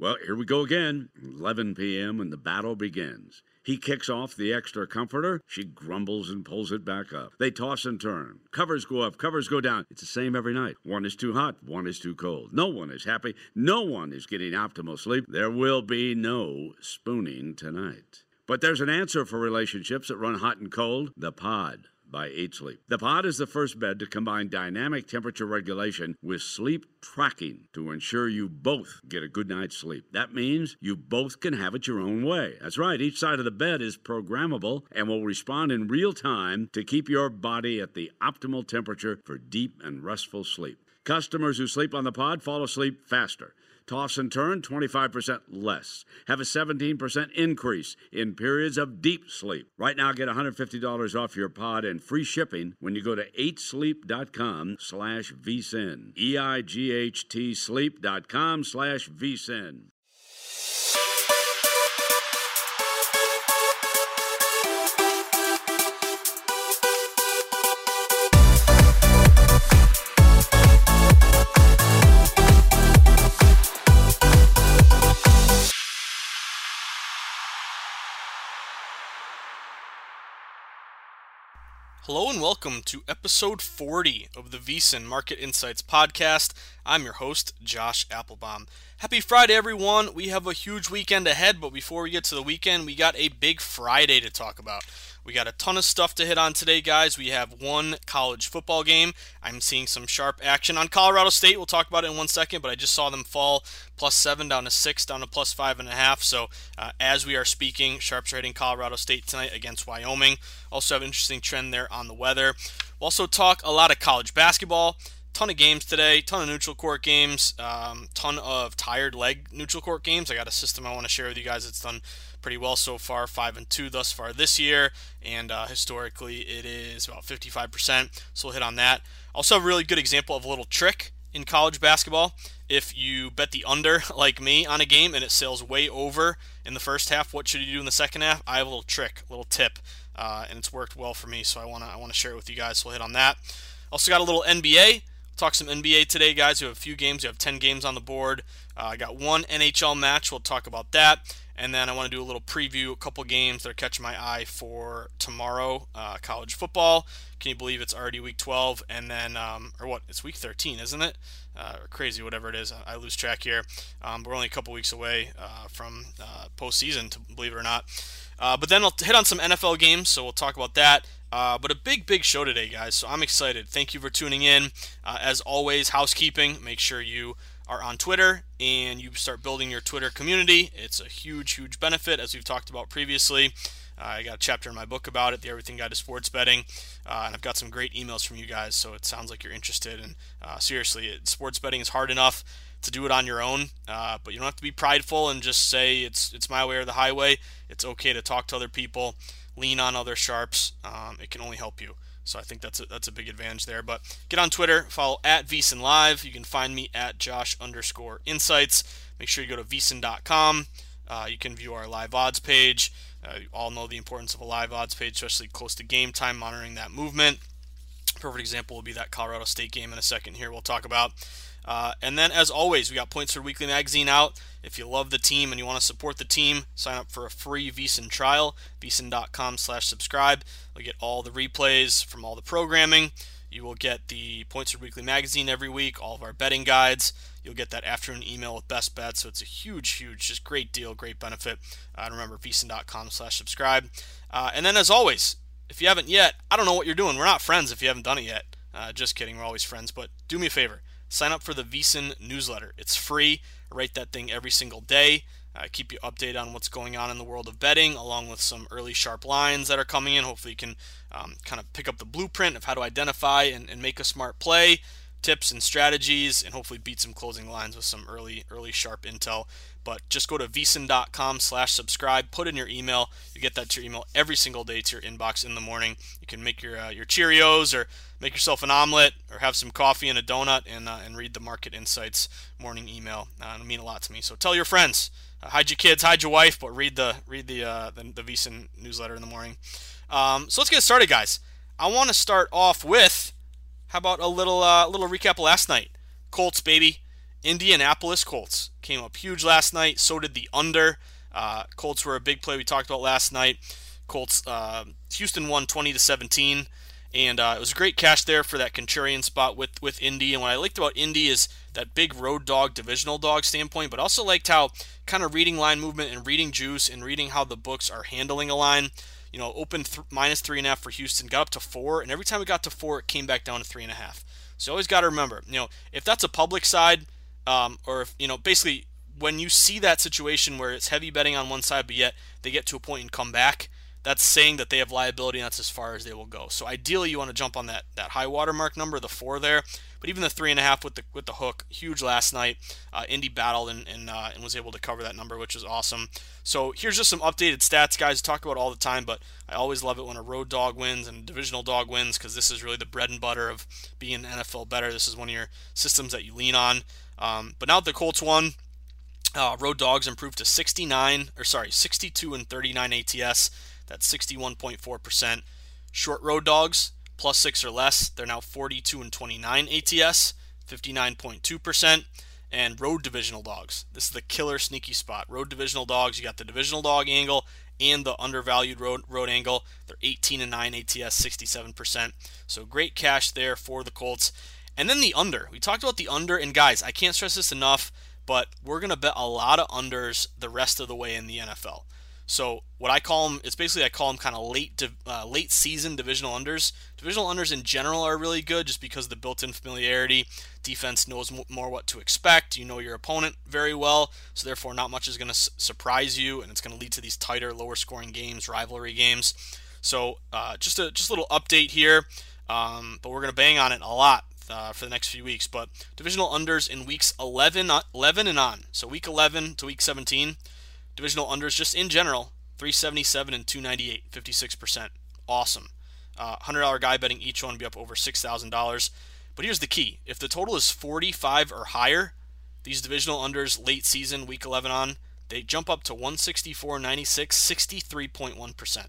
Well, here we go again. 11 p.m. and the battle begins. He kicks off the extra comforter. She grumbles and pulls it back up. They toss and turn. Covers go up, covers go down. It's the same every night. One is too hot, one is too cold. No one is happy. No one is getting optimal sleep. There will be no spooning tonight. But there's an answer for relationships that run hot and cold the pod by 8 Sleep. The Pod is the first bed to combine dynamic temperature regulation with sleep tracking to ensure you both get a good night's sleep. That means you both can have it your own way. That's right, each side of the bed is programmable and will respond in real time to keep your body at the optimal temperature for deep and restful sleep. Customers who sleep on the pod fall asleep faster. Toss and turn 25% less. Have a 17% increase in periods of deep sleep. Right now, get $150 off your pod and free shipping when you go to 8sleep.com slash vsin. E-I-G-H-T sleep.com slash vsin. Hello and welcome to episode 40 of the VSiN Market Insights podcast. I'm your host, Josh Appelbaum. Happy Friday, everyone. We have a huge weekend ahead, but before we get to the weekend, we got a big Friday to talk about. We got a ton of stuff to hit on today, guys. We have one college football game. I'm seeing some sharp action on Colorado State. We'll talk about it in one second, but I just saw them fall plus seven down to six, down to plus five and a half. So uh, as we are speaking, sharps are hitting Colorado State tonight against Wyoming. Also have an interesting trend there on the weather. We'll also talk a lot of college basketball ton of games today, ton of neutral court games, um, ton of tired leg neutral court games. I got a system I want to share with you guys. It's done pretty well so far, five and two thus far this year, and uh, historically it is about 55%. So we'll hit on that. Also, a really good example of a little trick in college basketball. If you bet the under like me on a game and it sails way over in the first half, what should you do in the second half? I have a little trick, a little tip, uh, and it's worked well for me. So I wanna I wanna share it with you guys. So we'll hit on that. Also got a little NBA. Talk some NBA today, guys. We have a few games. We have 10 games on the board. Uh, I got one NHL match. We'll talk about that. And then I want to do a little preview, a couple games that are catching my eye for tomorrow, uh, college football. Can you believe it's already week 12? And then, um, or what? It's week 13, isn't it? Uh, crazy, whatever it is. I lose track here. Um, we're only a couple weeks away uh, from uh, postseason, to believe it or not. Uh, but then I'll hit on some NFL games, so we'll talk about that. Uh, but a big, big show today, guys. So I'm excited. Thank you for tuning in. Uh, as always, housekeeping. Make sure you are on Twitter and you start building your Twitter community, it's a huge, huge benefit, as we've talked about previously. Uh, I got a chapter in my book about it, The Everything Guide to Sports Betting, uh, and I've got some great emails from you guys, so it sounds like you're interested. And uh, seriously, it, sports betting is hard enough to do it on your own, uh, but you don't have to be prideful and just say it's it's my way or the highway. It's okay to talk to other people, lean on other sharps. Um, it can only help you. So I think that's a, that's a big advantage there. But get on Twitter, follow at VSiN Live. You can find me at Josh underscore Insights. Make sure you go to VSiN.com. Uh, you can view our live odds page. Uh, you all know the importance of a live odds page, especially close to game time, monitoring that movement. Perfect example will be that Colorado State game in a second here. We'll talk about. Uh, and then, as always, we got Point Spread Weekly magazine out. If you love the team and you want to support the team, sign up for a free VSiN trial, vsin.com slash subscribe. You'll get all the replays from all the programming. You will get the Point Spread Weekly magazine every week, all of our betting guides. You'll get that afternoon email with best bets. So it's a huge, huge, just great deal, great benefit. Uh, remember, vsin.com slash subscribe. Uh, and then, as always, if you haven't yet, I don't know what you're doing. We're not friends if you haven't done it yet. Uh, just kidding, we're always friends. But do me a favor sign up for the VSiN newsletter. It's free. I write that thing every single day. I keep you updated on what's going on in the world of betting, along with some early sharp lines that are coming in. Hopefully, you can um, kind of pick up the blueprint of how to identify and, and make a smart play tips and strategies and hopefully beat some closing lines with some early early sharp intel but just go to vsin.com slash subscribe put in your email. You get that to your email every single day to your inbox in the morning. You can make your uh, your cheerios or make yourself an omelet or have some coffee and a donut and, uh, and read the market insights morning email. Uh, it'll mean a lot to me. So tell your friends. Uh, hide your kids hide your wife but read the read the uh, the, the vsin newsletter in the morning. Um, so let's get started guys. I want to start off with how about a little uh, little recap last night? Colts, baby. Indianapolis Colts came up huge last night. So did the under. Uh, Colts were a big play we talked about last night. Colts, uh, Houston won 20 to 17, and uh, it was a great cash there for that contrarian spot with with Indy. And what I liked about Indy is that big road dog, divisional dog standpoint, but also liked how kind of reading line movement and reading juice and reading how the books are handling a line you know, opened th- minus three and a half for Houston, got up to four, and every time it got to four, it came back down to three and a half. So you always got to remember, you know, if that's a public side, um, or if, you know, basically when you see that situation where it's heavy betting on one side, but yet they get to a point and come back, that's saying that they have liability and that's as far as they will go. So ideally, you want to jump on that that high watermark number, the four there. But even the three and a half with the with the hook, huge last night. Uh, Indy battled and and, uh, and was able to cover that number, which is awesome. So here's just some updated stats, guys. Talk about all the time, but I always love it when a road dog wins and a divisional dog wins because this is really the bread and butter of being an NFL better. This is one of your systems that you lean on. Um, but now the Colts won. Uh, road dogs improved to 69 or sorry 62 and 39 ATS that's 61.4%. Short road dogs, plus six or less, they're now 42 and 29 ATS, 59.2%. And road divisional dogs. This is the killer sneaky spot. Road divisional dogs, you got the divisional dog angle and the undervalued road road angle. They're 18 and 9 ATS, 67%. So great cash there for the Colts. And then the under. We talked about the under, and guys, I can't stress this enough, but we're going to bet a lot of unders the rest of the way in the NFL. So what I call them, it's basically I call them kind of late uh, late season divisional unders. Divisional unders in general are really good just because of the built-in familiarity. Defense knows more what to expect. You know your opponent very well, so therefore not much is going to su- surprise you, and it's going to lead to these tighter, lower-scoring games, rivalry games. So uh, just a just a little update here, um, but we're going to bang on it a lot uh, for the next few weeks. But divisional unders in weeks 11, uh, 11 and on, so week 11 to week 17. Divisional unders just in general 377 and 298, 56%. Awesome. Uh, $100 guy betting each one would be up over $6,000. But here's the key if the total is 45 or higher, these divisional unders late season, week 11 on, they jump up to 164, 96, 63.1%.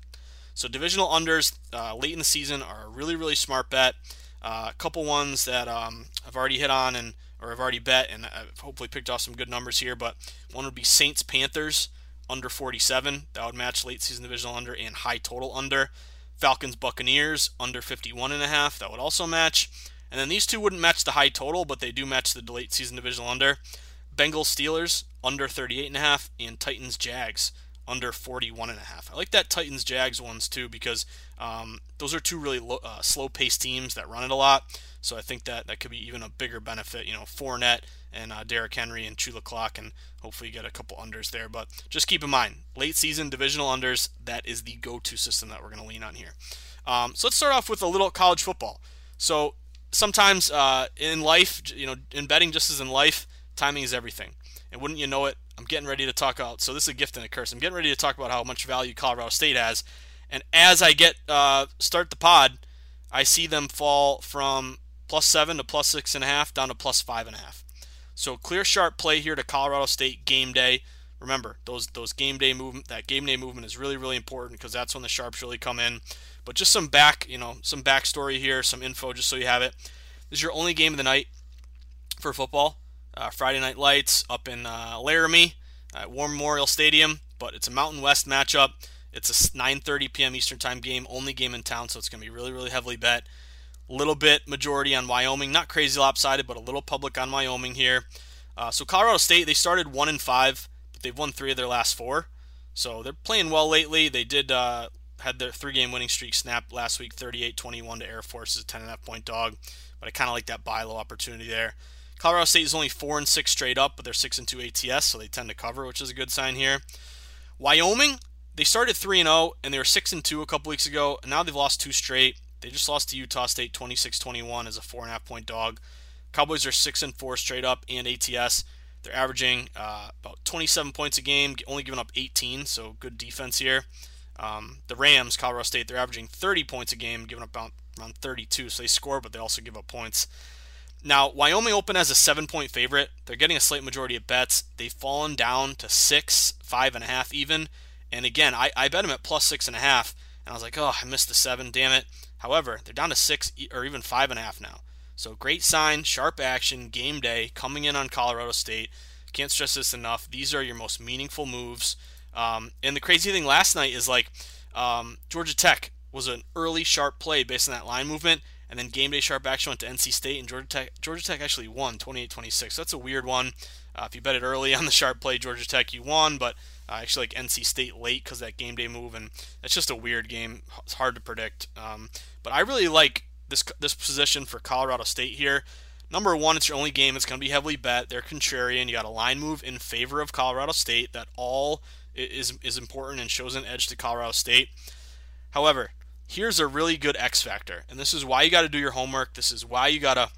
So divisional unders uh, late in the season are a really, really smart bet. Uh, a couple ones that um, I've already hit on and or I've already bet, and I've hopefully picked off some good numbers here. But one would be Saints Panthers under 47. That would match late season divisional under and high total under. Falcons Buccaneers under 51 and a half. That would also match. And then these two wouldn't match the high total, but they do match the late season divisional under. Bengals Steelers under 38 and a half, and Titans Jags under 41 and a half. I like that Titans Jags ones too because um, those are two really uh, slow paced teams that run it a lot. So I think that that could be even a bigger benefit. You know, Fournette and uh, Derrick Henry and Chula Clock, and hopefully get a couple unders there. But just keep in mind, late season divisional unders, that is the go to system that we're going to lean on here. Um, so let's start off with a little college football. So sometimes uh, in life, you know, in betting just as in life, timing is everything. And wouldn't you know it, I'm getting ready to talk about. So this is a gift and a curse. I'm getting ready to talk about how much value Colorado State has. And as I get uh, start the pod, I see them fall from plus seven to plus six and a half down to plus five and a half. So clear sharp play here to Colorado State game day. Remember those those game day movement that game day movement is really really important because that's when the sharps really come in. But just some back you know some backstory here, some info just so you have it. This is your only game of the night for football. Uh, Friday Night Lights up in uh, Laramie at War Memorial Stadium, but it's a Mountain West matchup. It's a 9:30 p.m. Eastern Time game, only game in town, so it's going to be really, really heavily bet. A little bit majority on Wyoming, not crazy lopsided, but a little public on Wyoming here. Uh, so Colorado State, they started one and five, but they've won three of their last four, so they're playing well lately. They did uh, had their three-game winning streak snap last week, 38-21 to Air Force, is a 10.5 point dog, but I kind of like that buy low opportunity there. Colorado State is only four and six straight up, but they're six and two ATS, so they tend to cover, which is a good sign here. Wyoming, they started three and zero, oh, and they were six and two a couple weeks ago, and now they've lost two straight. They just lost to Utah State 26-21 as a four and a half point dog. Cowboys are six and four straight up and ATS. They're averaging uh, about 27 points a game, only giving up 18, so good defense here. Um, the Rams, Colorado State, they're averaging 30 points a game, giving up about around 32, so they score, but they also give up points. Now, Wyoming open as a seven point favorite. They're getting a slight majority of bets. They've fallen down to six, five and a half even. And again, I, I bet them at plus six and a half. And I was like, oh, I missed the seven, damn it. However, they're down to six or even five and a half now. So great sign, sharp action, game day coming in on Colorado State. Can't stress this enough. These are your most meaningful moves. Um, and the crazy thing last night is like um, Georgia Tech was an early sharp play based on that line movement, and then game day sharp action went to NC State, and Georgia Tech, Georgia Tech actually won 28-26. So that's a weird one. Uh, if you bet it early on the sharp play, Georgia Tech, you won, but uh, actually like NC State late because that game day move, and it's just a weird game. It's hard to predict. Um, but I really like this this position for Colorado State here. Number one, it's your only game. It's going to be heavily bet. They're contrarian. You got a line move in favor of Colorado State that all is is important and shows an edge to Colorado State. However, here's a really good X factor, and this is why you got to do your homework. This is why you got to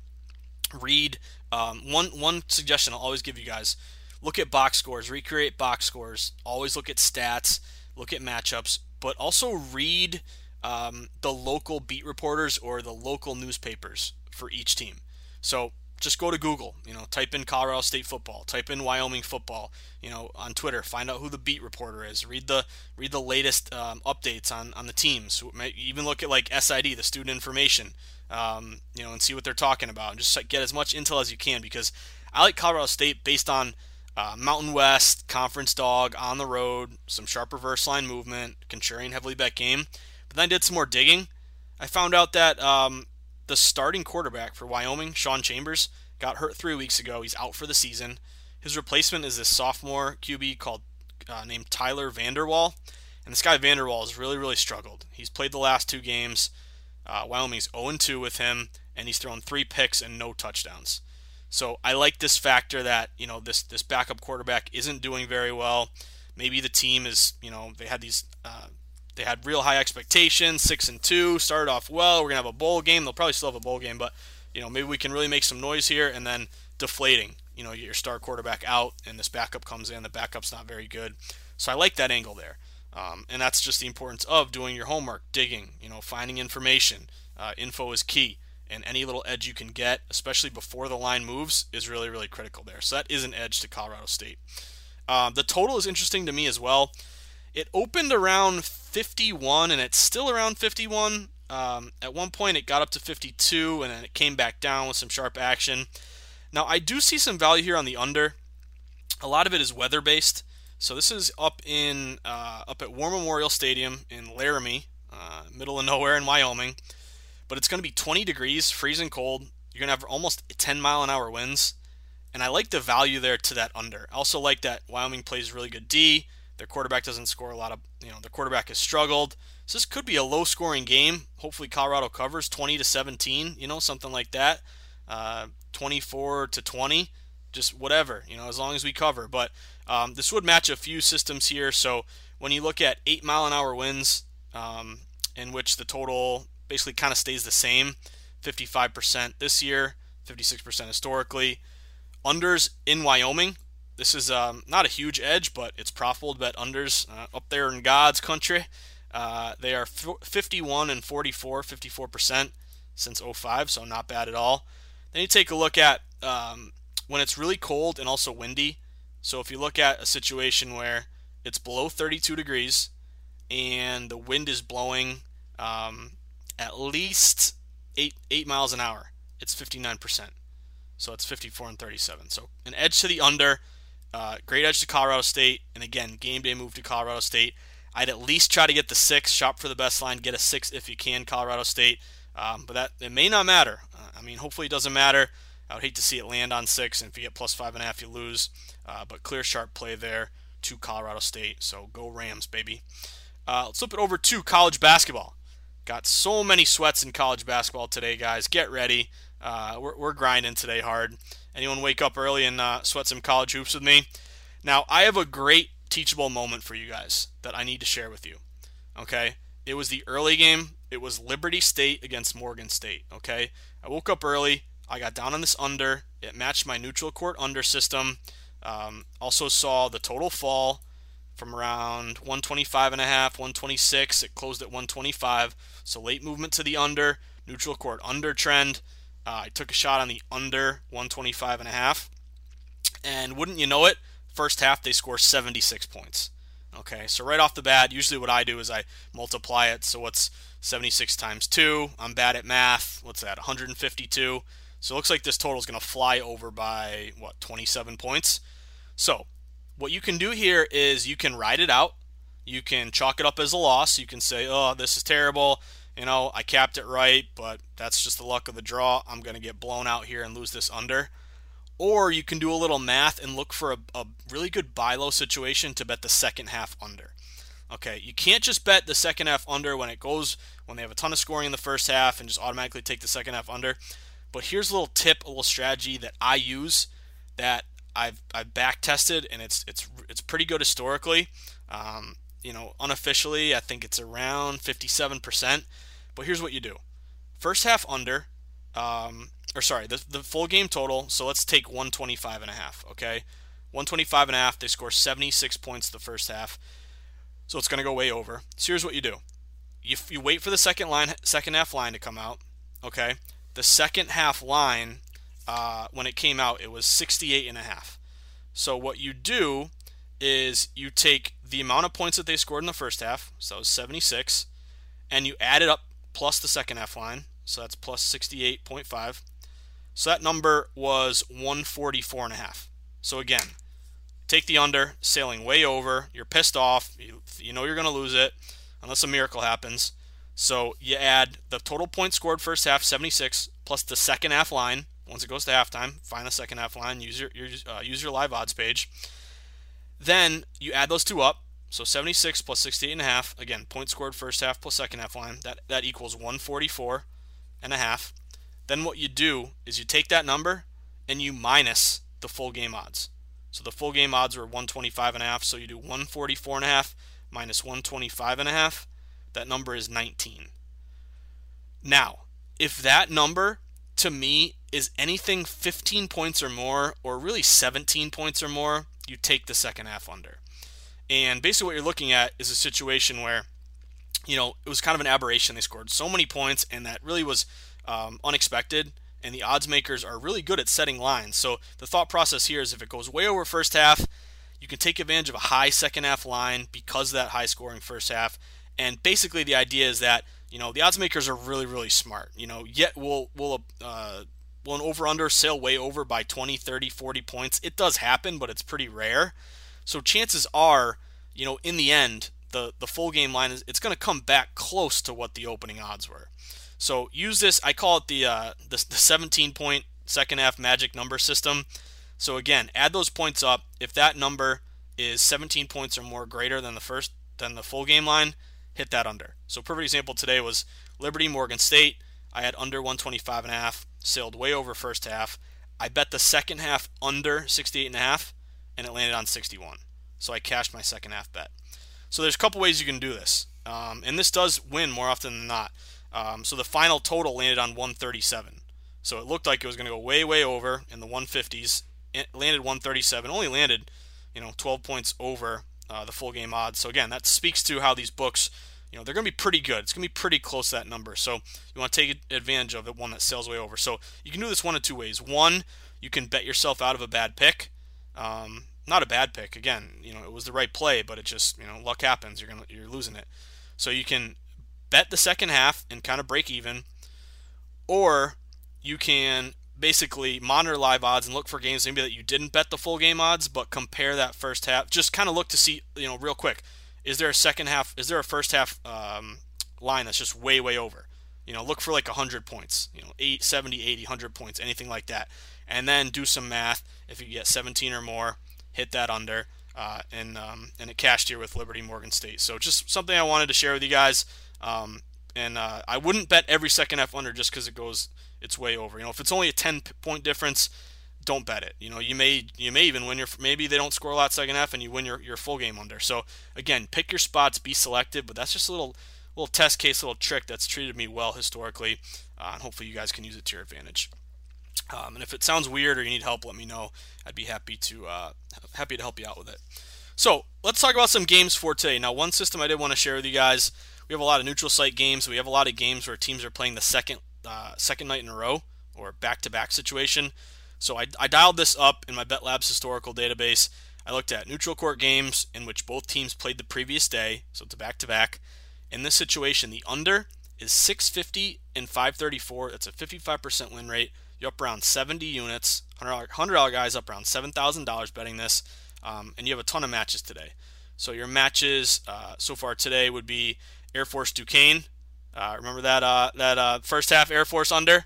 read. Um, one one suggestion I'll always give you guys: look at box scores, recreate box scores. Always look at stats, look at matchups, but also read um, the local beat reporters or the local newspapers for each team. So just go to Google, you know, type in Colorado State football, type in Wyoming football, you know, on Twitter, find out who the beat reporter is, read the read the latest um, updates on on the teams, even look at like SID, the student information, um, you know, and see what they're talking about, and just get as much intel as you can because I like Colorado State based on uh, Mountain West conference dog on the road, some sharp reverse line movement, contrarian heavily bet game, but then I did some more digging. I found out that um, the starting quarterback for Wyoming, Sean Chambers, got hurt three weeks ago. He's out for the season. His replacement is this sophomore QB called uh, named Tyler Vander Waal, and this guy Vander Waal has really really struggled. He's played the last two games. Uh, Wyoming's 0-2 with him, and he's thrown three picks and no touchdowns. So I like this factor that you know this this backup quarterback isn't doing very well. Maybe the team is you know they had these uh, they had real high expectations, six and two, started off well. We're gonna have a bowl game. They'll probably still have a bowl game, but you know maybe we can really make some noise here, and then deflating. You know, get your star quarterback out, and this backup comes in. The backup's not very good, so I like that angle there. Um, and that's just the importance of doing your homework, digging, you know, finding information. Uh, info is key, and any little edge you can get, especially before the line moves, is really, really critical there. So that is an edge to Colorado State. Uh, the total is interesting to me as well. It opened around 51 and it's still around 51. Um, at one point, it got up to 52 and then it came back down with some sharp action. Now, I do see some value here on the under. A lot of it is weather based. So this is up in uh, up at War Memorial Stadium in Laramie, uh, middle of nowhere in Wyoming. But it's going to be 20 degrees, freezing cold. You're going to have almost 10 mile an hour winds, and I like the value there to that under. I also like that Wyoming plays really good D. Their quarterback doesn't score a lot of, you know, their quarterback has struggled. So this could be a low scoring game. Hopefully Colorado covers 20 to 17, you know, something like that. Uh, 24 to 20, just whatever, you know, as long as we cover. But um, this would match a few systems here. So when you look at 8 mile an hour winds, um, in which the total basically kind of stays the same 55% this year, 56% historically. Unders in Wyoming, this is um, not a huge edge, but it's profitable to bet unders uh, up there in God's country. Uh, they are 51 and 44, 54% since 05, so not bad at all. Then you take a look at um, when it's really cold and also windy. So if you look at a situation where it's below 32 degrees and the wind is blowing um, at least eight eight miles an hour, it's 59%. So it's 54 and 37. So an edge to the under. Uh, great edge to Colorado State, and again, game day move to Colorado State. I'd at least try to get the six, shop for the best line, get a six if you can, Colorado State. Um, but that it may not matter. Uh, I mean, hopefully it doesn't matter. I would hate to see it land on six, and if you get plus five and a half, you lose. Uh, but clear sharp play there to Colorado State. So go Rams, baby. Uh, let's flip it over to college basketball. Got so many sweats in college basketball today, guys. Get ready. Uh, we're, we're grinding today hard. Anyone wake up early and uh, sweat some college hoops with me? Now, I have a great teachable moment for you guys that I need to share with you. Okay? It was the early game. It was Liberty State against Morgan State. Okay? I woke up early. I got down on this under. It matched my neutral court under system. Um, also saw the total fall from around 125 and a half, 126. It closed at 125. So late movement to the under, neutral court under trend. Uh, I took a shot on the under 125 and a half. And wouldn't you know it, first half they score 76 points. Okay, so right off the bat, usually what I do is I multiply it. So what's 76 times 2? I'm bad at math. What's that? 152. So it looks like this total is going to fly over by, what, 27 points? So what you can do here is you can ride it out. You can chalk it up as a loss. You can say, oh, this is terrible. You know, I capped it right, but that's just the luck of the draw. I'm going to get blown out here and lose this under. Or you can do a little math and look for a, a really good buy low situation to bet the second half under. Okay, you can't just bet the second half under when it goes when they have a ton of scoring in the first half and just automatically take the second half under. But here's a little tip, a little strategy that I use that I've I've back tested and it's it's it's pretty good historically. Um, you know, unofficially, I think it's around 57%. But here's what you do: first half under, um, or sorry, the the full game total. So let's take 125 and a half. Okay, 125 and a half. They score 76 points the first half, so it's going to go way over. So here's what you do: you you wait for the second line, second half line to come out. Okay, the second half line uh, when it came out, it was 68 and a half. So what you do is you take the amount of points that they scored in the first half, so 76, and you add it up plus the second half line, so that's plus 68.5. So that number was 144 and a half. So again, take the under, sailing way over. You're pissed off. You, you know you're going to lose it unless a miracle happens. So you add the total points scored first half, 76, plus the second half line, once it goes to halftime, find the second half line, use your, your uh, use your live odds page. Then you add those two up. So 76 plus 68 and a half. Again, points scored first half plus second half line. That that equals 144 and a half. Then what you do is you take that number and you minus the full game odds. So the full game odds were 125 and a half. So you do 144 and a half minus 125 and a half. That number is 19. Now, if that number to me is anything 15 points or more, or really 17 points or more, you take the second half under. And basically, what you're looking at is a situation where, you know, it was kind of an aberration. They scored so many points, and that really was um, unexpected. And the odds makers are really good at setting lines. So the thought process here is if it goes way over first half, you can take advantage of a high second half line because of that high scoring first half. And basically, the idea is that you know the odds makers are really really smart. You know, yet we'll we'll uh, will an over under sail way over by 20, 30, 40 points? It does happen, but it's pretty rare. So chances are, you know, in the end, the the full game line is it's going to come back close to what the opening odds were. So use this. I call it the uh, the, the 17 point second half magic number system. So again, add those points up. If that number is 17 points or more greater than the first than the full game line, hit that under. So perfect example today was Liberty Morgan State. I had under 125 and a half, sailed way over first half. I bet the second half under 68 and a half, and it landed on 61. So I cashed my second half bet. So there's a couple ways you can do this, um, and this does win more often than not. Um, so the final total landed on 137. So it looked like it was going to go way, way over in the 150s. It landed 137. Only landed, you know, 12 points over uh, the full game odds. So again, that speaks to how these books, you know, they're going to be pretty good. It's going to be pretty close to that number. So you want to take advantage of the one that sells way over. So you can do this one of two ways. One, you can bet yourself out of a bad pick. Um, not a bad pick. Again, you know, it was the right play, but it just, you know, luck happens. You're gonna you're losing it. So you can bet the second half and kind of break even, or you can basically monitor live odds and look for games maybe that you didn't bet the full game odds, but compare that first half. Just kind of look to see, you know, real quick, is there a second half? Is there a first half um, line that's just way way over? You know, look for like 100 points, you know, 8, 70, 80, 100 points, anything like that. And then do some math. If you get 17 or more, hit that under. Uh, and um, and it cashed here with Liberty Morgan State. So just something I wanted to share with you guys. Um, and uh, I wouldn't bet every second half under just because it goes it's way over. You know, if it's only a 10 point difference, don't bet it. You know, you may you may even win your maybe they don't score a lot second half and you win your, your full game under. So again, pick your spots, be selective, but that's just a little little test case, little trick that's treated me well historically, uh, and hopefully you guys can use it to your advantage. Um, and if it sounds weird or you need help, let me know. I'd be happy to uh, happy to help you out with it. So let's talk about some games for today. Now, one system I did want to share with you guys. We have a lot of neutral site games. We have a lot of games where teams are playing the second uh, second night in a row or back to back situation. So I, I dialed this up in my Bet Labs historical database. I looked at neutral court games in which both teams played the previous day, so it's a back to back. In this situation, the under is 650 and 534. That's a 55% win rate. You're up around 70 units. $100, $100 guys up around $7,000 betting this. Um, and you have a ton of matches today. So your matches uh, so far today would be Air Force Duquesne, uh, remember that uh, that uh, first half Air Force under.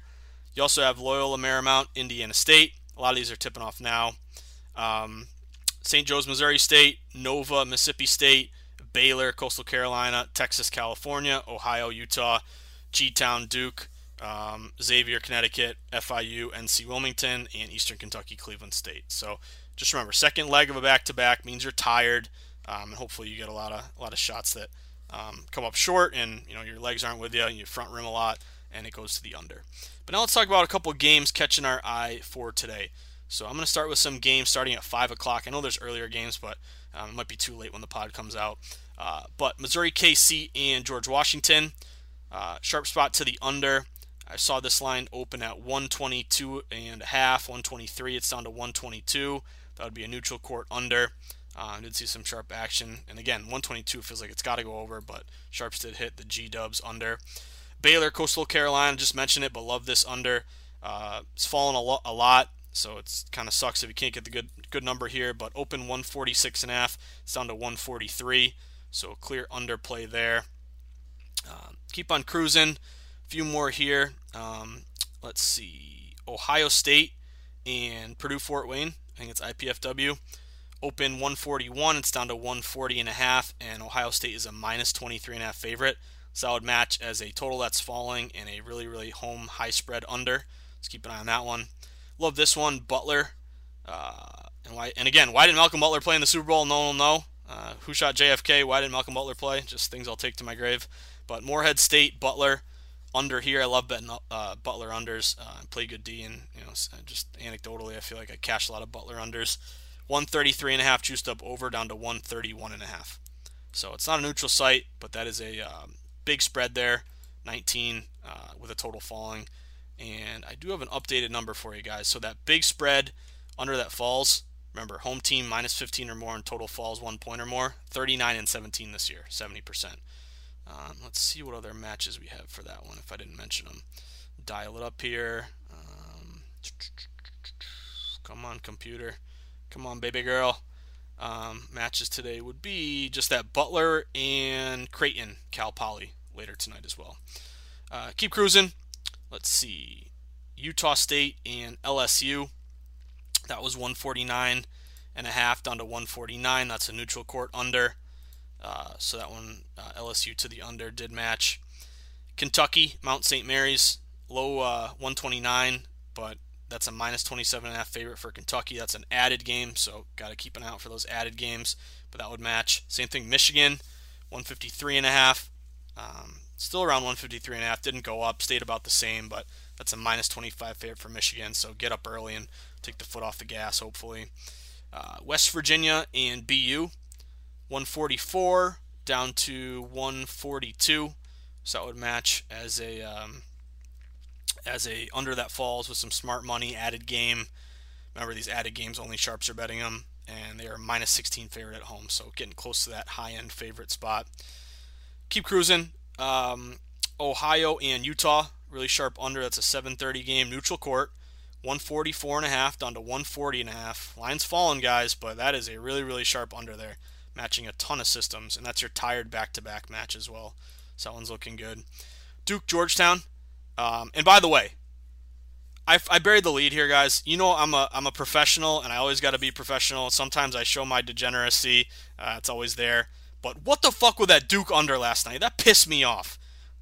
You also have Loyola Marymount, Indiana State. A lot of these are tipping off now. Um, St. Joe's, Missouri State, Nova, Mississippi State, Baylor, Coastal Carolina, Texas, California, Ohio, Utah, G Town, Duke, um, Xavier, Connecticut, FIU, NC Wilmington, and Eastern Kentucky, Cleveland State. So just remember, second leg of a back-to-back means you're tired, um, and hopefully you get a lot of a lot of shots that um, come up short and you know your legs aren't with you and you front rim a lot and it goes to the under. But now let's talk about a couple games catching our eye for today. So I'm going to start with some games starting at 5 o'clock. I know there's earlier games, but um, it might be too late when the pod comes out. Uh, but Missouri KC and George Washington, uh, sharp spot to the under. I saw this line open at 122 and a half, 123. It's down to 122. That would be a neutral court under. Uh, did see some sharp action, and again, 122 feels like it's got to go over, but sharps did hit the G Dubs under. Baylor, Coastal Carolina, just mentioned it, but love this under. Uh, it's fallen a, lo- a lot, so it's kind of sucks if you can't get the good good number here. But open 146 and a half, it's down to 143, so clear underplay there. Uh, keep on cruising. A few more here. Um, let's see, Ohio State and Purdue Fort Wayne. I think it's IPFW open 141 it's down to 140 and a half and ohio state is a minus 23 and a half favorite solid match as a total that's falling and a really really home high spread under let's keep an eye on that one love this one butler uh, and why and again why didn't malcolm butler play in the super bowl no one will know uh, who shot jfk why didn't malcolm butler play just things i'll take to my grave but morehead state butler under here. I love betting uh, Butler unders. Uh, play good D, and you know, just anecdotally, I feel like I cash a lot of Butler unders. 133 and a half juiced up over down to 131 and a half. So it's not a neutral site, but that is a um, big spread there, 19 uh, with a total falling. And I do have an updated number for you guys. So that big spread under that falls, remember home team minus 15 or more and total falls one point or more, 39 and 17 this year, 70%. Um, let's see what other matches we have for that one if I didn't mention them. Dial it up here. Um, come on, computer. Come on, baby girl. Um, matches today would be just that Butler and Creighton, Cal Poly later tonight as well. Uh, keep cruising. Let's see. Utah State and LSU. That was 149 and a half down to 149. That's a neutral court under. Uh, so that one, uh, LSU to the under, did match. Kentucky, Mount St. Mary's, low uh, 129, but that's a minus 27 and a half favorite for Kentucky. That's an added game, so got to keep an eye out for those added games. But that would match. Same thing, Michigan, 153 and a half. Um, still around 153 and a half. Didn't go up. Stayed about the same, but that's a minus 25 favorite for Michigan. So get up early and take the foot off the gas. Hopefully. Uh, West Virginia and BU, 144 down to 142. So that would match as a um, as a under that falls with some smart money added game. Remember these added games only sharps are betting them, and they are minus 16 favorite at home. So getting close to that high end favorite spot. Keep cruising. Um, Ohio and Utah really sharp under. That's a 7:30 game, neutral court. 144 and a half down to 140 and a half. Line's fallen, guys, but that is a really, really sharp under there, matching a ton of systems, and that's your tired back-to-back match as well. So that one's looking good. Duke Georgetown, um, and by the way, I, I buried the lead here, guys. You know I'm a I'm a professional, and I always got to be professional. Sometimes I show my degeneracy. Uh, it's always there. But what the fuck with that Duke under last night? That pissed me off.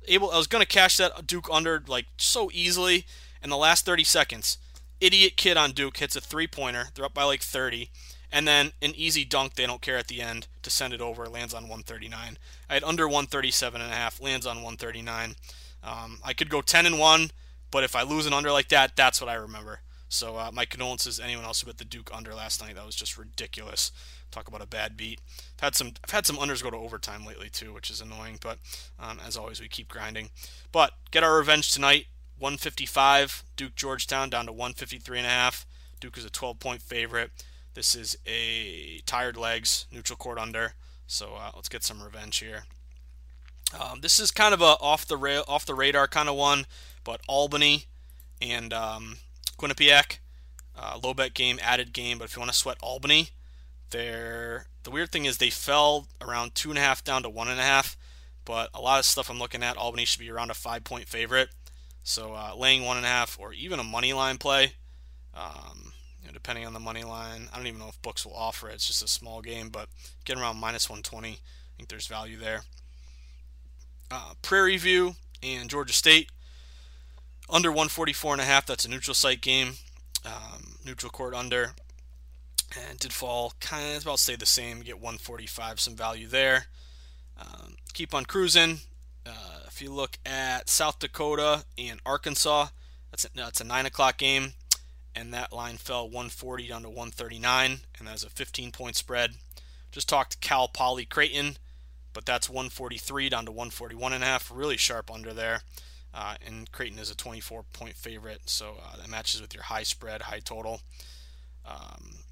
Able, I was gonna cash that Duke under like so easily in the last 30 seconds idiot kid on Duke hits a three pointer. They're up by like 30. And then an easy dunk, they don't care at the end to send it over, lands on 139. I had under 137 and a half, lands on 139. Um, I could go 10 and 1, but if I lose an under like that, that's what I remember. So uh, my condolences to anyone else who bet the Duke under last night. That was just ridiculous. Talk about a bad beat. I've had some I've had some unders go to overtime lately too, which is annoying. But um, as always, we keep grinding. But get our revenge tonight. 155. Duke Georgetown down to 153 and a half. Duke is a 12 point favorite. This is a tired legs neutral court under. So uh, let's get some revenge here. Um, this is kind of a off the rail, off the radar kind of one, but Albany and um, Quinnipiac, uh, low bet game, added game. But if you want to sweat Albany, they're the weird thing is they fell around two and a half down to one and a half. But a lot of stuff I'm looking at, Albany should be around a five point favorite. So uh, laying one and a half or even a money line play, um, you know, depending on the money line. I don't even know if books will offer it. It's just a small game, but getting around minus 120, I think there's value there. Uh, Prairie View and Georgia State under 144 and a half. That's a neutral site game, um, neutral court under, and did fall kind of about stay the same. Get 145, some value there. Um, keep on cruising. Uh, if you look at South Dakota and Arkansas, that's a, that's a 9 o'clock game, and that line fell 140 down to 139, and that's a 15 point spread. Just talked to Cal Poly Creighton, but that's 143 down to 141 and a half, really sharp under there. Uh, and Creighton is a 24 point favorite, so uh, that matches with your high spread, high total. Um,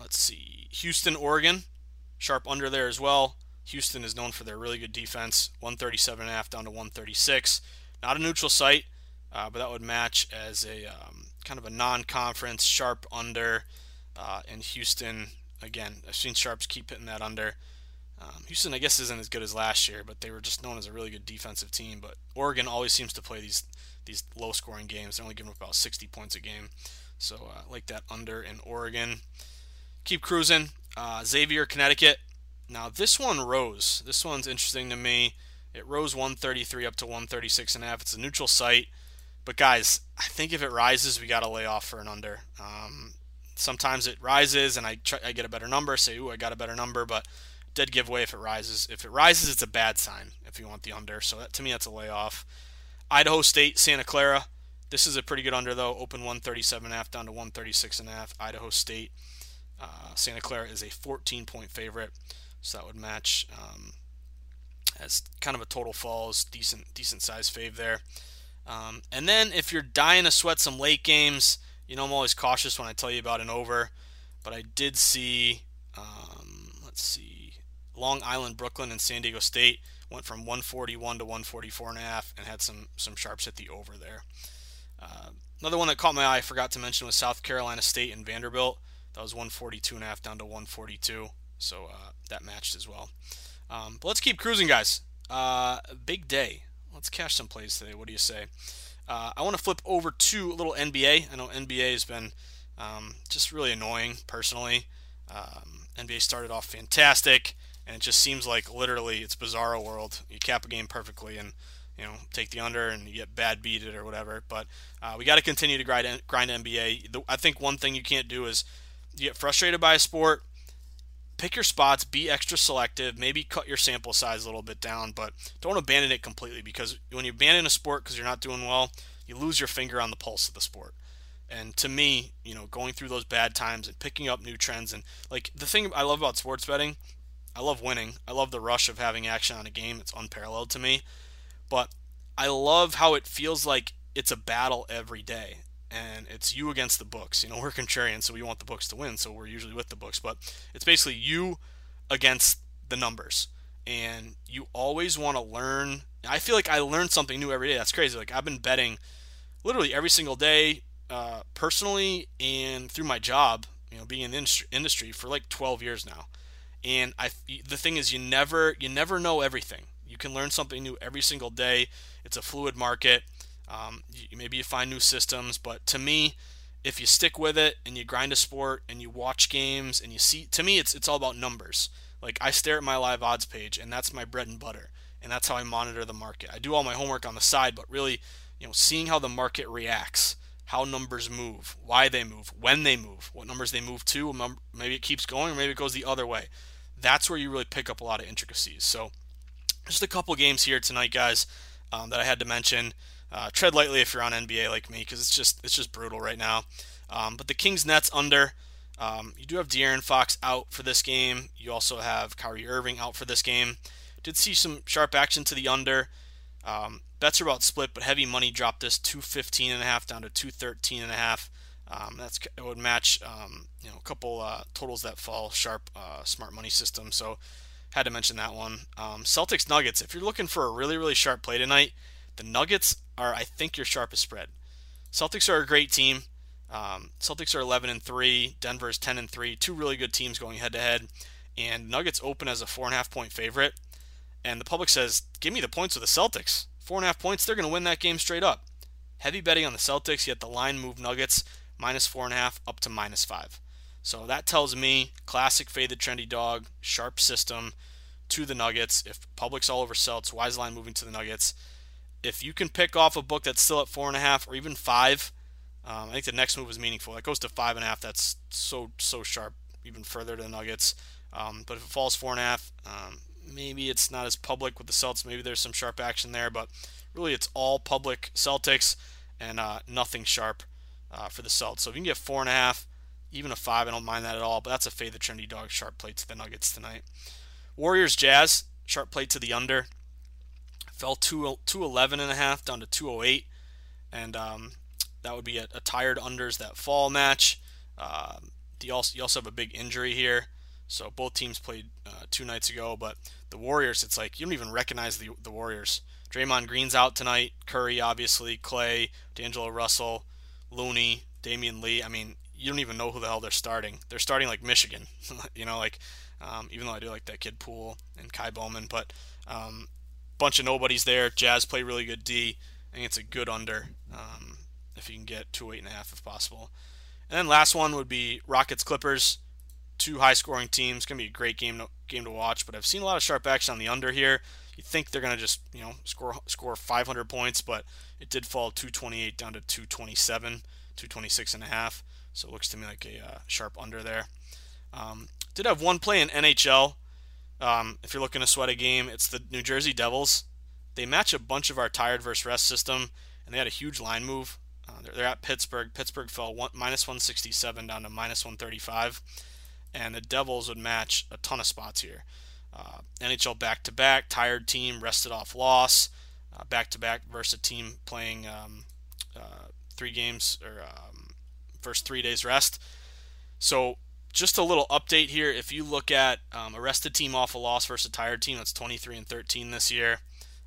let's see, Houston, Oregon, sharp under there as well. Houston is known for their really good defense, 137.5 down to 136. Not a neutral site, uh, but that would match as a um, kind of a non-conference sharp under. Uh, Houston, again, I've seen sharps keep hitting that under. Um, Houston, I guess, isn't as good as last year, but they were just known as a really good defensive team. But Oregon always seems to play these these low-scoring games. They're only giving up about 60 points a game, so uh, like that under in Oregon. Keep cruising. Uh, Xavier, Connecticut. Now this one rose. This one's interesting to me. It rose 133 up to 136 and a half. It's a neutral site, but guys, I think if it rises, we got to lay off for an under. Um, sometimes it rises and I try, I get a better number. Say, ooh, I got a better number, but dead giveaway if it rises. If it rises, it's a bad sign if you want the under. So that, to me, that's a layoff. Idaho State, Santa Clara. This is a pretty good under though. Open 137 and a half down to 136 and a half. Idaho State. Uh, Santa Clara is a 14 point favorite. So that would match um, as kind of a total falls, decent decent size fave there. Um, and then if you're dying to sweat some late games, you know I'm always cautious when I tell you about an over, but I did see, um, let's see, Long Island, Brooklyn, and San Diego State went from 141 to 144 and a half, and had some some sharps hit the over there. Uh, another one that caught my eye, I forgot to mention, was South Carolina State and Vanderbilt. That was 142 and a half down to 142. So uh, that matched as well. Um, but let's keep cruising, guys. Uh, big day. Let's cash some plays today. What do you say? Uh, I want to flip over to a little NBA. I know NBA has been um, just really annoying personally. Um, NBA started off fantastic, and it just seems like literally it's bizarro world. You cap a game perfectly, and you know take the under, and you get bad beated or whatever. But uh, we got to continue to grind grind NBA. I think one thing you can't do is you get frustrated by a sport. Pick your spots, be extra selective, maybe cut your sample size a little bit down, but don't abandon it completely because when you abandon a sport because you're not doing well, you lose your finger on the pulse of the sport. And to me, you know, going through those bad times and picking up new trends and like the thing I love about sports betting, I love winning. I love the rush of having action on a game. It's unparalleled to me. But I love how it feels like it's a battle every day. And it's you against the books. You know, we're contrarian, so we want the books to win, so we're usually with the books. But it's basically you against the numbers. And you always want to learn. I feel like I learn something new every day. That's crazy. Like I've been betting literally every single day uh, personally and through my job, you know, being in the industry for like 12 years now. And I, the thing is, you never, you never know everything. You can learn something new every single day. It's a fluid market. Um, maybe you find new systems, but to me, if you stick with it and you grind a sport and you watch games and you see, to me, it's it's all about numbers. Like I stare at my live odds page, and that's my bread and butter, and that's how I monitor the market. I do all my homework on the side, but really, you know, seeing how the market reacts how numbers move, why they move, when they move, what numbers they move to. Maybe it keeps going, or maybe it goes the other way. That's where you really pick up a lot of intricacies. So, just a couple games here tonight, guys, um, that I had to mention. Uh, tread lightly if you're on NBA like me, because it's just it's just brutal right now. Um, but the Kings Nets under. Um, you do have De'Aaron Fox out for this game. You also have Kyrie Irving out for this game. Did see some sharp action to the under. Um, bets are about split, but heavy money dropped this 215 and a half down to 213 and a half. Um, that's it would match um, you know a couple uh, totals that fall sharp uh, smart money system. So had to mention that one. Um, Celtics Nuggets. If you're looking for a really really sharp play tonight, the Nuggets are I think your sharpest spread. Celtics are a great team. Um, Celtics are 11 and three. Denver's 10 and three. Two really good teams going head to head. And Nuggets open as a four and a half point favorite. And the public says, give me the points with the Celtics. Four and a half points, they're going to win that game straight up. Heavy betting on the Celtics, yet the line moved Nuggets minus four and a half up to minus five. So that tells me classic fade the trendy dog, sharp system to the Nuggets. If public's all over Celtics, why is the line moving to the Nuggets? If you can pick off a book that's still at four and a half or even five, um, I think the next move is meaningful. That goes to five and a half. That's so so sharp, even further to the Nuggets. Um, but if it falls four and a half, um, maybe it's not as public with the Celtics. Maybe there's some sharp action there, but really it's all public Celtics and uh, nothing sharp uh, for the Celtics. So if you can get four and a half, even a five, I don't mind that at all. But that's a fade the trendy dog sharp play to the Nuggets tonight. Warriors Jazz sharp play to the under. Fell 2, 211 and a half down to 208, and um, that would be a, a, tired unders that fall match. Um, you also, you also have a big injury here. So both teams played uh, two nights ago, but the Warriors, it's like you don't even recognize the the Warriors. Draymond Green's out tonight. Curry, obviously, Clay, D'Angelo Russell, Looney, Damion Lee. I mean, you don't even know who the hell they're starting. They're starting like Michigan, you know, like um, even though I do like that kid Poole and Ky Bowman, but um, bunch of nobodies there. Jazz play really good D. I think it's a good under um, if you can get two eight and a half if possible. And then last one would be Rockets Clippers two high scoring teams. Gonna be a great game to, game to watch. But I've seen a lot of sharp action on the under here. You think they're gonna just you know score score 500 points, but it did fall 228 down to 227, 226 and a half. So it looks to me like a uh, sharp under there. Um, did have one play in NHL. Um, if you're looking to sweat a game, it's the New Jersey Devils. They match a bunch of our tired versus rest system, and they had a huge line move. Uh, they're, they're, at Pittsburgh. Pittsburgh fell one, minus 167 down to minus 135 and the Devils would match a ton of spots here. Uh, NHL back to back, tired team, rested off loss, back to back versus a team playing um, uh, three games or um, first three days rest. So just a little update here. If you look at um, a rested team off a loss versus a tired team, that's 23 and 13 this year.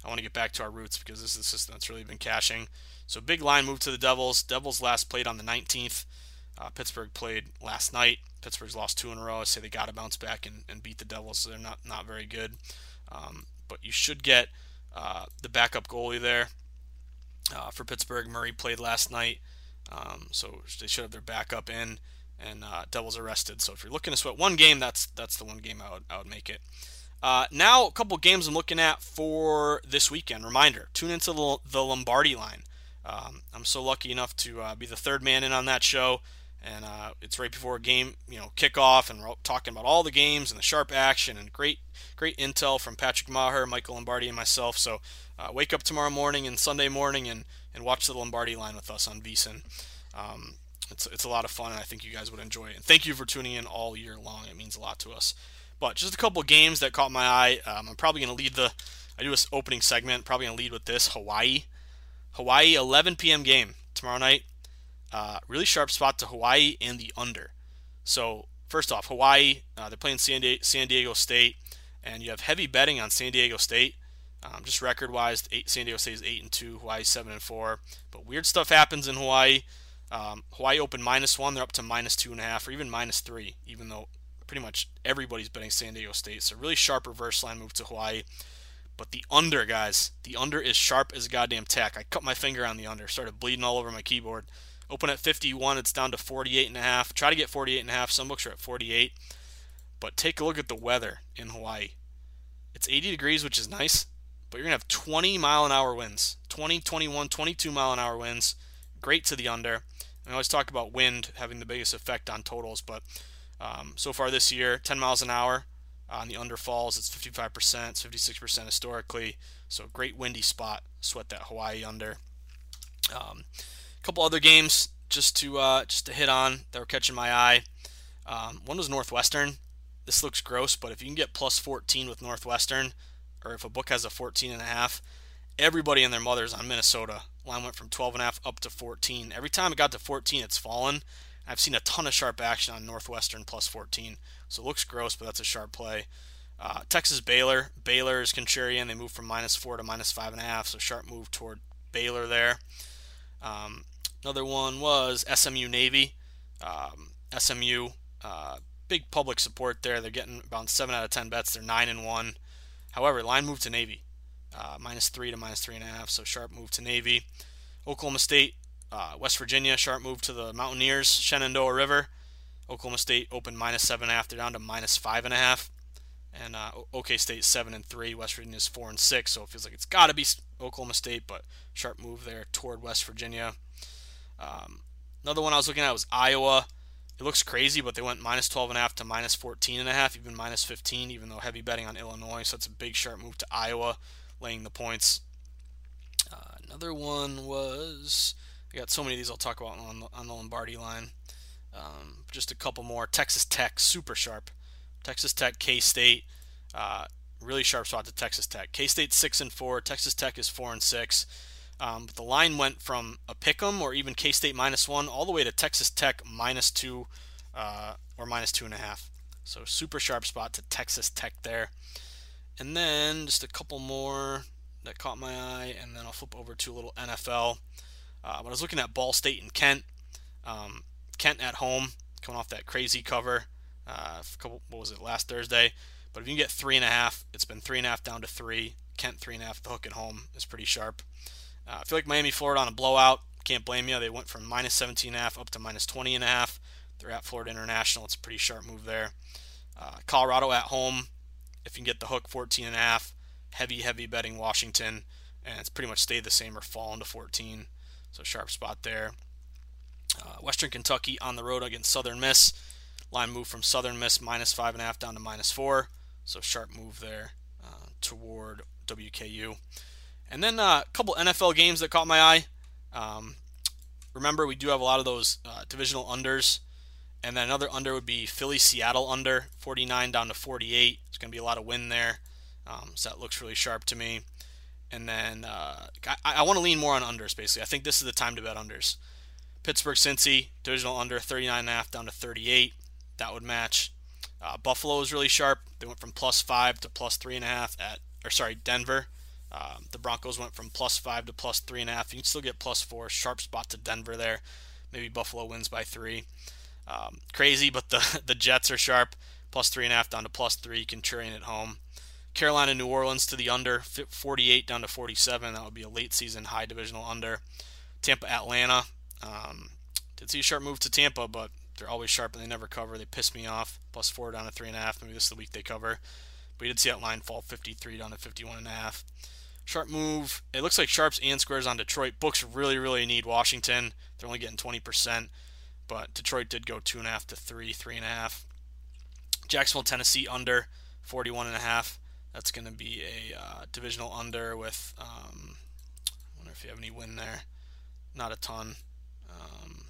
I want to get back to our roots because this is the system that's really been cashing. So big line move to the Devils. Devils last played on the 19th. Uh, Pittsburgh played last night. Pittsburgh's lost two in a row. I say they got to bounce back and, and, beat the Devils, so they're not not very good. Um, but you should get uh, the backup goalie there uh, for Pittsburgh. Murray played last night, um, so they should have their backup in. And uh, Devils arrested. So if you're looking to sweat one game, that's that's the one game I would, I would make it. Uh, now, a couple games I'm looking at for this weekend. Reminder: tune into the, the Lombardi line. Um, I'm so lucky enough to uh, be the third man in on that show, and uh, it's right before a game, you know, kickoff, and we're talking about all the games and the sharp action and great, great intel from Patrick Meagher, Michael Lombardi, and myself. So uh, wake up tomorrow morning and Sunday morning and and watch the Lombardi line with us on VSiN. Um, it's, it's a lot of fun, and I think you guys would enjoy it. And thank you for tuning in all year long. It means a lot to us. But just a couple games that caught my eye. Um, I'm probably going to lead the. I do this opening segment. Probably going to lead with this Hawaii. Hawaii 11 p.m. game tomorrow night. Uh, really sharp spot to Hawaii and the under. So first off, Hawaii uh, they're playing San, San, Diego State, and you have heavy betting on San Diego State. Um, just record-wise, San Diego State is eight and two, Hawaii seven and four. But weird stuff happens in Hawaii. Um, Hawaii opened minus one, they're up to minus two and a half, or even minus three, even though pretty much everybody's betting San Diego State. So really sharp reverse line move to Hawaii. But the under, guys, the under is sharp as a goddamn tack. I cut my finger on the under, started bleeding all over my keyboard. Open at 51, it's down to 48 and a half. Try to get 48 and a half. Some books are at 48. But take a look at the weather in Hawaii. It's 80 degrees, which is nice, but you're going to have 20 mile an hour winds. 20, 21, 22 mile an hour winds. Great to the under. I always talk about wind having the biggest effect on totals, but um, so far this year, 10 miles an hour on the under falls. It's 55%, 56% historically. So great windy spot. Sweat that Hawaii under. Um, a couple other games just to uh, just to hit on that were catching my eye. Um, one was Northwestern. This looks gross, but if you can get plus 14 with Northwestern, or if a book has a 14 and a half, everybody and their mothers on Minnesota. Line went from 12 and a half up to 14. Every time it got to 14, it's fallen. I've seen a ton of sharp action on Northwestern plus 14. So it looks gross, but that's a sharp play. Uh, Texas Baylor. Baylor is contrarian. They moved from minus four to minus five and a half. So sharp move toward Baylor there. Um, another one was SMU Navy. Um, SMU, uh, big public support there. They're getting about seven out of ten bets. They're nine and one. However, line moved to Navy uh, minus three to minus three and a half. So sharp move to Navy. Oklahoma State, uh, West Virginia, sharp move to the Mountaineers, Shenandoah River. Oklahoma State opened minus seven and a half. They're down to minus five and a half. And uh, OK State seven and three. West Virginia is four and six. So it feels like it's got to be Oklahoma State, but sharp move there toward West Virginia. Um, another one I was looking at was Iowa. It looks crazy, but they went minus 12 and a half to minus 14 and a half, even minus 15, even though heavy betting on Illinois. So it's a big sharp move to Iowa laying the points. Uh, another one was I got so many of these I'll talk about on the, on the Lombardi line. Um, just a couple more. Texas Tech, super sharp. Texas Tech, K State, uh, really sharp spot to Texas Tech. K State six and four. Texas Tech is four and six. Um, but the line went from a pick'em or even K State minus one all the way to Texas Tech minus two uh, or minus two and a half. So super sharp spot to Texas Tech there. And then just a couple more that caught my eye, and then I'll flip over to a little NFL. Uh, but I was looking at Ball State and Kent. Um, Kent at home, coming off that crazy cover. Uh, couple, what was it last Thursday? But if you can get three and a half, it's been three and a half down to three. Kent three and a half. The hook at home is pretty sharp. Uh, I feel like Miami, Florida on a blowout. Can't blame you. They went from minus 17 and a half up to minus 20 and a half. They're at Florida International. It's a pretty sharp move there. Uh, Colorado at home. If you can get the hook 14 and a half, heavy, heavy betting Washington, and it's pretty much stayed the same or fallen to 14. So sharp spot there. Uh, Western Kentucky on the road against Southern Miss. Line move from Southern Miss minus five and a half down to minus four. So sharp move there uh, toward WKU. And then uh, a couple NFL games that caught my eye. Um, remember, we do have a lot of those uh, divisional unders. And then another under would be Philly Seattle under 49 down to 48. It's going to be a lot of win there. Um, so that looks really sharp to me. And then uh, I, I want to lean more on unders, basically. I think this is the time to bet unders. Pittsburgh Cincy, divisional under 39.5 down to 38. That would match. Uh, Buffalo is really sharp. They went from plus 5 to plus 3.5 at, or sorry, Denver. Um, the Broncos went from plus 5 to plus 3.5. You can still get plus 4. Sharp spot to Denver there. Maybe Buffalo wins by 3. Um, crazy, but the, the Jets are sharp. Plus 3.5 down to plus 3. Contrarian at home. Carolina, New Orleans to the under, 48 down to 47. That would be a late season high divisional under. Tampa, Atlanta. Um, did see a sharp move to Tampa, but they're always sharp and they never cover. They piss me off. Plus four down to three and a half. Maybe this is the week they cover. But you did see that line fall 53 down to 51 and a half. Sharp move. It looks like sharps and squares on Detroit. Books really, really need Washington. They're only getting 20%, but Detroit did go two and a half to three, three and a half. Jacksonville, Tennessee under 41 and a half. That's going to be a uh, divisional under with. Um, I wonder if you have any wind there. Not a ton. Um,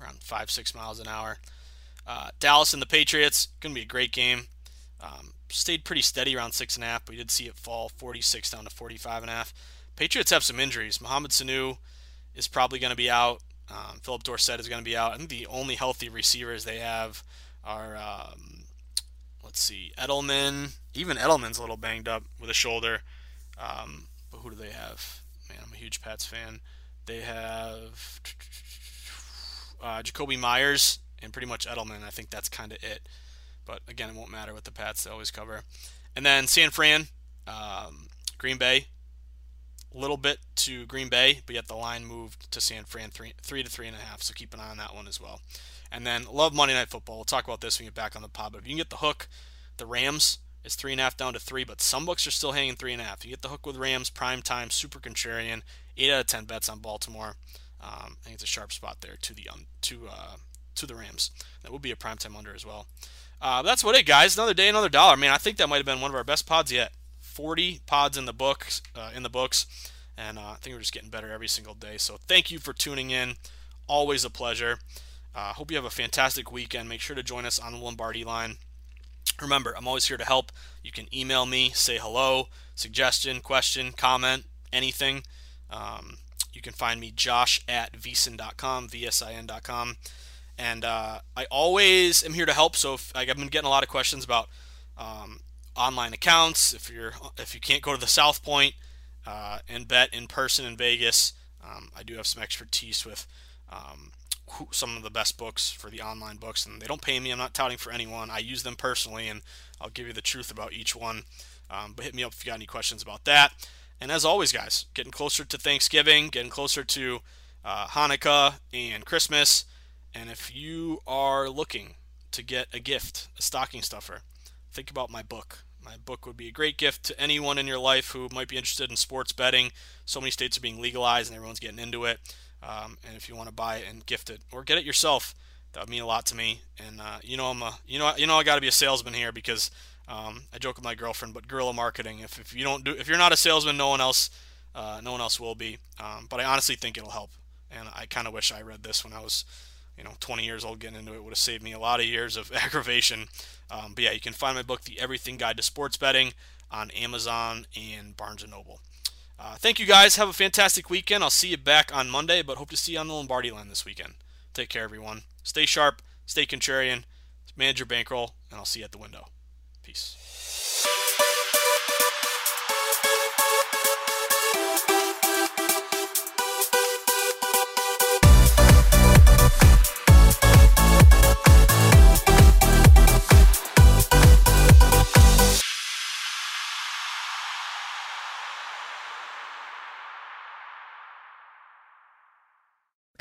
around five, six miles an hour. Uh, Dallas and the Patriots going to be a great game. Um, stayed pretty steady around six and a half. We did see it fall 46 down to 45 and a half. Patriots have some injuries. Mohamed Sanu is probably going to be out. Um, Phillip Dorsett is going to be out. I think the only healthy receivers they have are, um, let's see, Edelman. Even Edelman's a little banged up with a shoulder. Um, but who do they have? Man, I'm a huge Pats fan. They have uh, Jakobi Meyers and pretty much Edelman. I think that's kind of it. But again, it won't matter with the Pats; they always cover. And then San Fran, um, Green Bay, a little bit to Green Bay, but yet the line moved to San Fran three three to three and a half. So keep an eye on that one as well. And then love Monday Night Football. We'll talk about this when we get back on the pod. But if you can get the hook, the Rams is three and a half down to three, but some books are still hanging three and a half. You get the hook with Rams, prime time, super contrarian, eight out of ten bets on Baltimore. Um, I think it's a sharp spot there to the um, to uh, to the Rams. That would be a prime time under as well. Uh, that's what it, guys. Another day, another dollar. Man, I think that might have been one of our best pods yet. 40 pods in the books, uh, in the books, and uh, I think we're just getting better every single day. So thank you for tuning in. Always a pleasure. Uh, hope you have a fantastic weekend. Make sure to join us on the Lombardi line. Remember, I'm always here to help. You can email me, say hello, suggestion, question, comment, anything. Um, you can find me, josh at vsin.com, vsin.com. And uh, I always am here to help. So if, like, I've been getting a lot of questions about um, online accounts. If you're if you can't go to the South Point uh, and bet in person in Vegas, um, I do have some expertise with um, who, some of the best books for the online books, and they don't pay me. I'm not touting for anyone. I use them personally, and I'll give you the truth about each one. Um, but hit me up if you got any questions about that. And as always, guys, getting closer to Thanksgiving, getting closer to uh, Hanukkah and Christmas. And if you are looking to get a gift, a stocking stuffer, think about my book. My book would be a great gift to anyone in your life who might be interested in sports betting. So many states are being legalized and everyone's getting into it. Um, and if you want to buy it and gift it or get it yourself, that would mean a lot to me. And uh, you know, I'm a you know you know I got to be a salesman here because um, I joke with my girlfriend, but guerrilla marketing. If, if you don't do if you're not a salesman, no one else uh, no one else will be. Um, but I honestly think it'll help. And I kind of wish I read this when I was you know 20 years old getting into it would have saved me a lot of years of aggravation. Um, but yeah you can find my book the everything guide to sports betting on amazon and barnes & noble. Uh, thank you guys. Have a fantastic weekend. I'll see you back on monday but hope to see you on the lombardi line this weekend. Take care everyone. Stay sharp. Stay contrarian. Manage your bankroll and i'll see you at the window. Peace